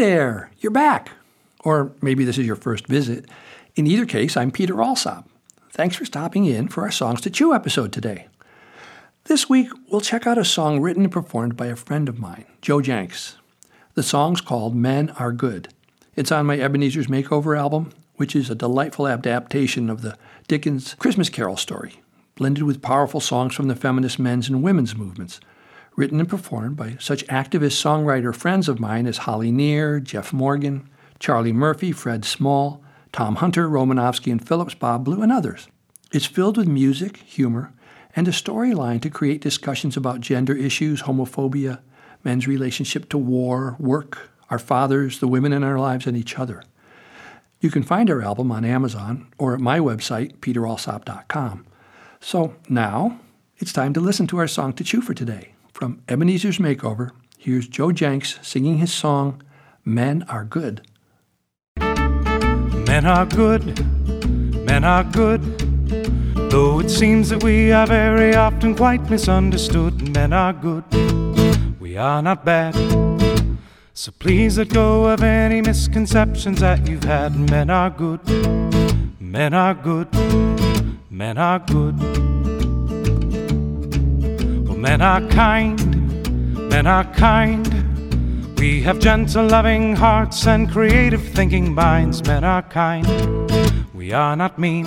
there, you're back. Or maybe this is your first visit. In either case, I'm Peter Alsop. Thanks for stopping in for our Songs to Chew episode today. This week, we'll check out a song written and performed by a friend of mine, Joe Jencks. The song's called Men Are Good. It's on my Ebenezer's Makeover album, which is a delightful adaptation of the Dickens Christmas Carol story, blended with powerful songs from the feminist men's and women's movements, written and performed by such activist songwriter friends of mine as Holly Near, Jeff Morgan, Charlie Murphy, Fred Small, Tom Hunter, Romanovsky and Phillips, Bob Blue, and others. It's filled with music, humor, and a storyline to create discussions about gender issues, homophobia, men's relationship to war, work, our fathers, the women in our lives, and each other. You can find our album on Amazon or at my website, peteralsop.com. So now it's time to listen to our song to chew for today. From Ebenezer's Makeover, here's Joe Jencks singing his song, Men Are Good. Men are good, men are good. Though it seems that we are very often quite misunderstood, men are good, we are not bad. So please let go of any misconceptions that you've had. Men are good, men are good, men are good. Men are kind, men are kind. We have gentle, loving hearts and creative thinking minds. Men are kind, we are not mean.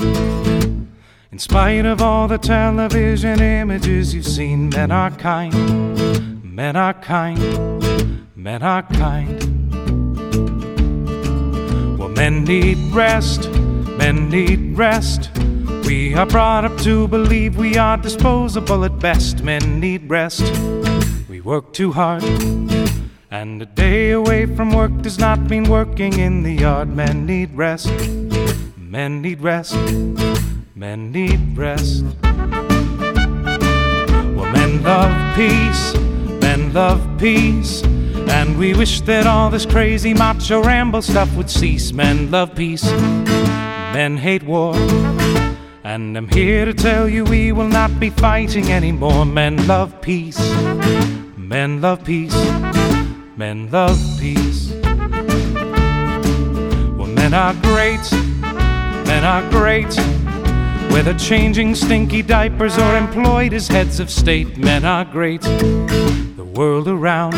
In spite of all the television images you've seen, men are kind, men are kind, men are kind. Well, men need rest, men need rest. We are brought up to believe we are disposable at best. Men need rest, we work too hard. And a day away from work does not mean working in the yard. Men need rest. Men need rest. Men need rest. Well, men love peace. Men love peace. And we wish that all this crazy macho Rambo stuff would cease. Men love peace. Men hate war. And I'm here to tell you we will not be fighting anymore. Men love peace. Men love peace. Men love peace. Well, men are great, men are great. Whether changing stinky diapers or employed as heads of state, men are great. The world around,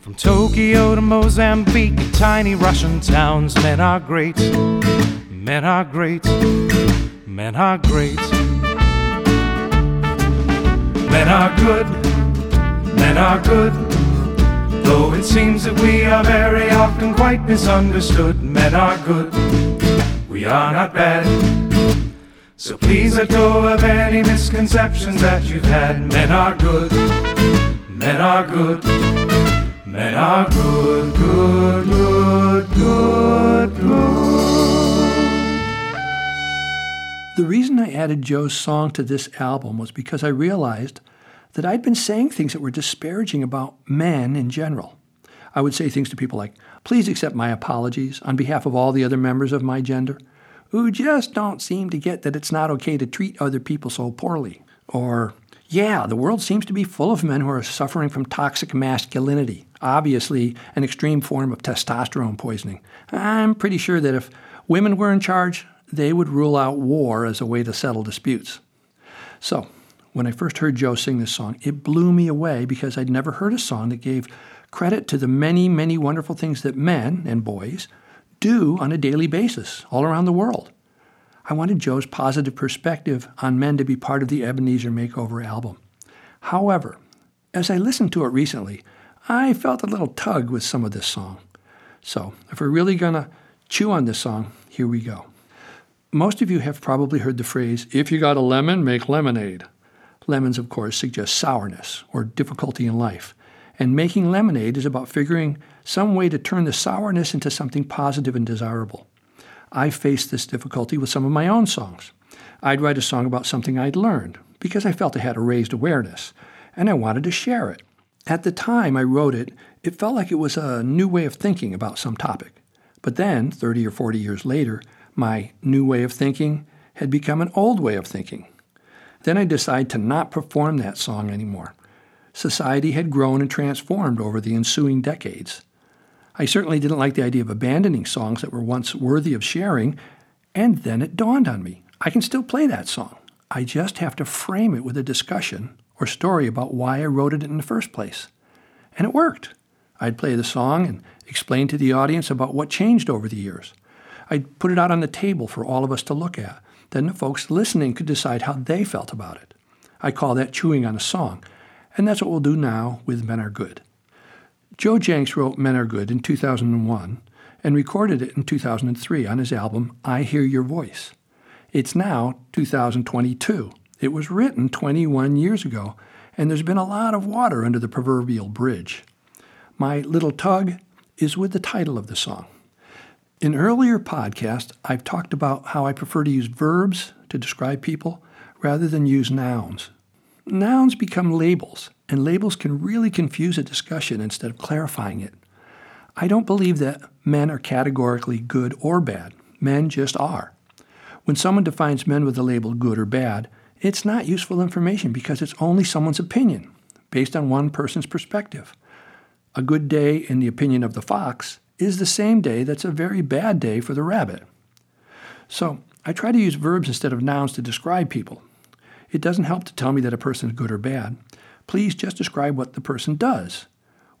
from Tokyo to Mozambique, tiny Russian towns, men are great. Men are great. Men are great. Men are good. Men are good. Though it seems that we are very often quite misunderstood, men are good, we are not bad. So please let go of any misconceptions that you've had. Men are good, men are good, men are good, good, good, good, good. The reason I added Joe's song to this album was because I realized that I'd been saying things that were disparaging about men in general. I would say things to people like, please accept my apologies on behalf of all the other members of my gender who just don't seem to get that it's not okay to treat other people so poorly. Or, yeah, the world seems to be full of men who are suffering from toxic masculinity, obviously an extreme form of testosterone poisoning. I'm pretty sure that if women were in charge, they would rule out war as a way to settle disputes. So, when I first heard Joe sing this song, it blew me away because I'd never heard a song that gave credit to the many, many wonderful things that men and boys do on a daily basis all around the world. I wanted Joe's positive perspective on men to be part of the Ebenezer Makeover album. However, as I listened to it recently, I felt a little tug with some of this song. So, if we're really going to chew on this song, here we go. Most of you have probably heard the phrase, if you got a lemon, make lemonade. Lemons, of course, suggest sourness or difficulty in life. And making lemonade is about figuring some way to turn the sourness into something positive and desirable. I faced this difficulty with some of my own songs. I'd write a song about something I'd learned because I felt I had a raised awareness, and I wanted to share it. At the time I wrote it, it felt like it was a new way of thinking about some topic. But then, 30 or 40 years later, my new way of thinking had become an old way of thinking. Then I decided to not perform that song anymore. Society had grown and transformed over the ensuing decades. I certainly didn't like the idea of abandoning songs that were once worthy of sharing, and then it dawned on me I can still play that song. I just have to frame it with a discussion or story about why I wrote it in the first place. And it worked. I'd play the song and explain to the audience about what changed over the years. I'd put it out on the table for all of us to look at. Then the folks listening could decide how they felt about it. I call that chewing on a song, and that's what we'll do now with Men Are Good. Joe Jencks wrote Men Are Good in 2001 and recorded it in 2003 on his album I Hear Your Voice. It's now 2022. It was written 21 years ago, and there's been a lot of water under the proverbial bridge. My little tug is with the title of the song. In earlier podcasts, I've talked about how I prefer to use verbs to describe people rather than use nouns. Nouns become labels, and labels can really confuse a discussion instead of clarifying it. I don't believe that men are categorically good or bad. Men just are. When someone defines men with the label good or bad, it's not useful information because it's only someone's opinion, based on one person's perspective. A good day, in the opinion of the fox, is the same day that's a very bad day for the rabbit. So I try to use verbs instead of nouns to describe people. It doesn't help to tell me that a person is good or bad. Please just describe what the person does.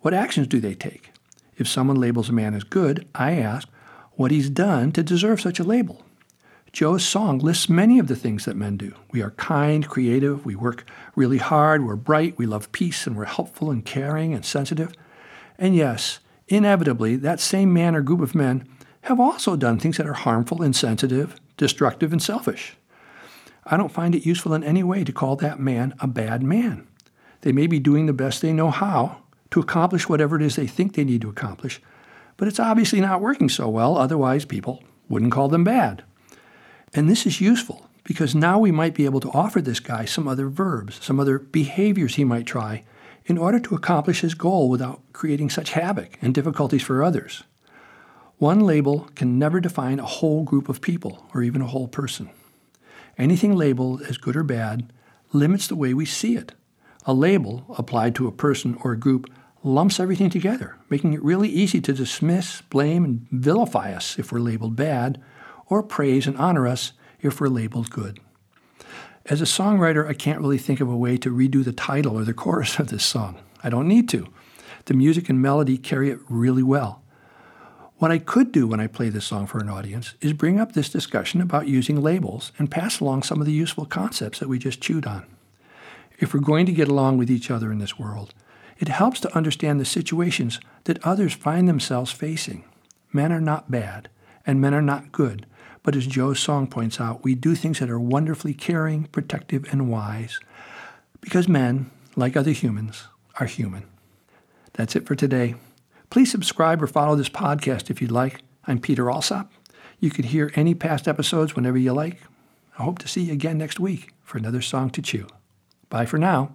What actions do they take? If someone labels a man as good, I ask what he's done to deserve such a label. Joe's song lists many of the things that men do. We are kind, creative, we work really hard, we're bright, we love peace, and we're helpful and caring and sensitive. And yes, inevitably, that same man or group of men have also done things that are harmful, insensitive, destructive, and selfish. I don't find it useful in any way to call that man a bad man. They may be doing the best they know how to accomplish whatever it is they think they need to accomplish, but it's obviously not working so well, otherwise, people wouldn't call them bad. And this is useful because now we might be able to offer this guy some other verbs, some other behaviors he might try in order to accomplish his goal without creating such havoc and difficulties for others. One label can never define a whole group of people or even a whole person. Anything labeled as good or bad limits the way we see it. A label applied to a person or a group lumps everything together, making it really easy to dismiss, blame, and vilify us if we're labeled bad, or praise and honor us if we're labeled good. As a songwriter, I can't really think of a way to redo the title or the chorus of this song. I don't need to. The music and melody carry it really well. What I could do when I play this song for an audience is bring up this discussion about using labels and pass along some of the useful concepts that we just chewed on. If we're going to get along with each other in this world, it helps to understand the situations that others find themselves facing. Men are not bad, and men are not good, but as Joe's song points out, we do things that are wonderfully caring, protective, and wise because men, like other humans, are human. That's it for today. Please subscribe or follow this podcast if you'd like. I'm Peter Alsop. You can hear any past episodes whenever you like. I hope to see you again next week for another song to chew. Bye for now.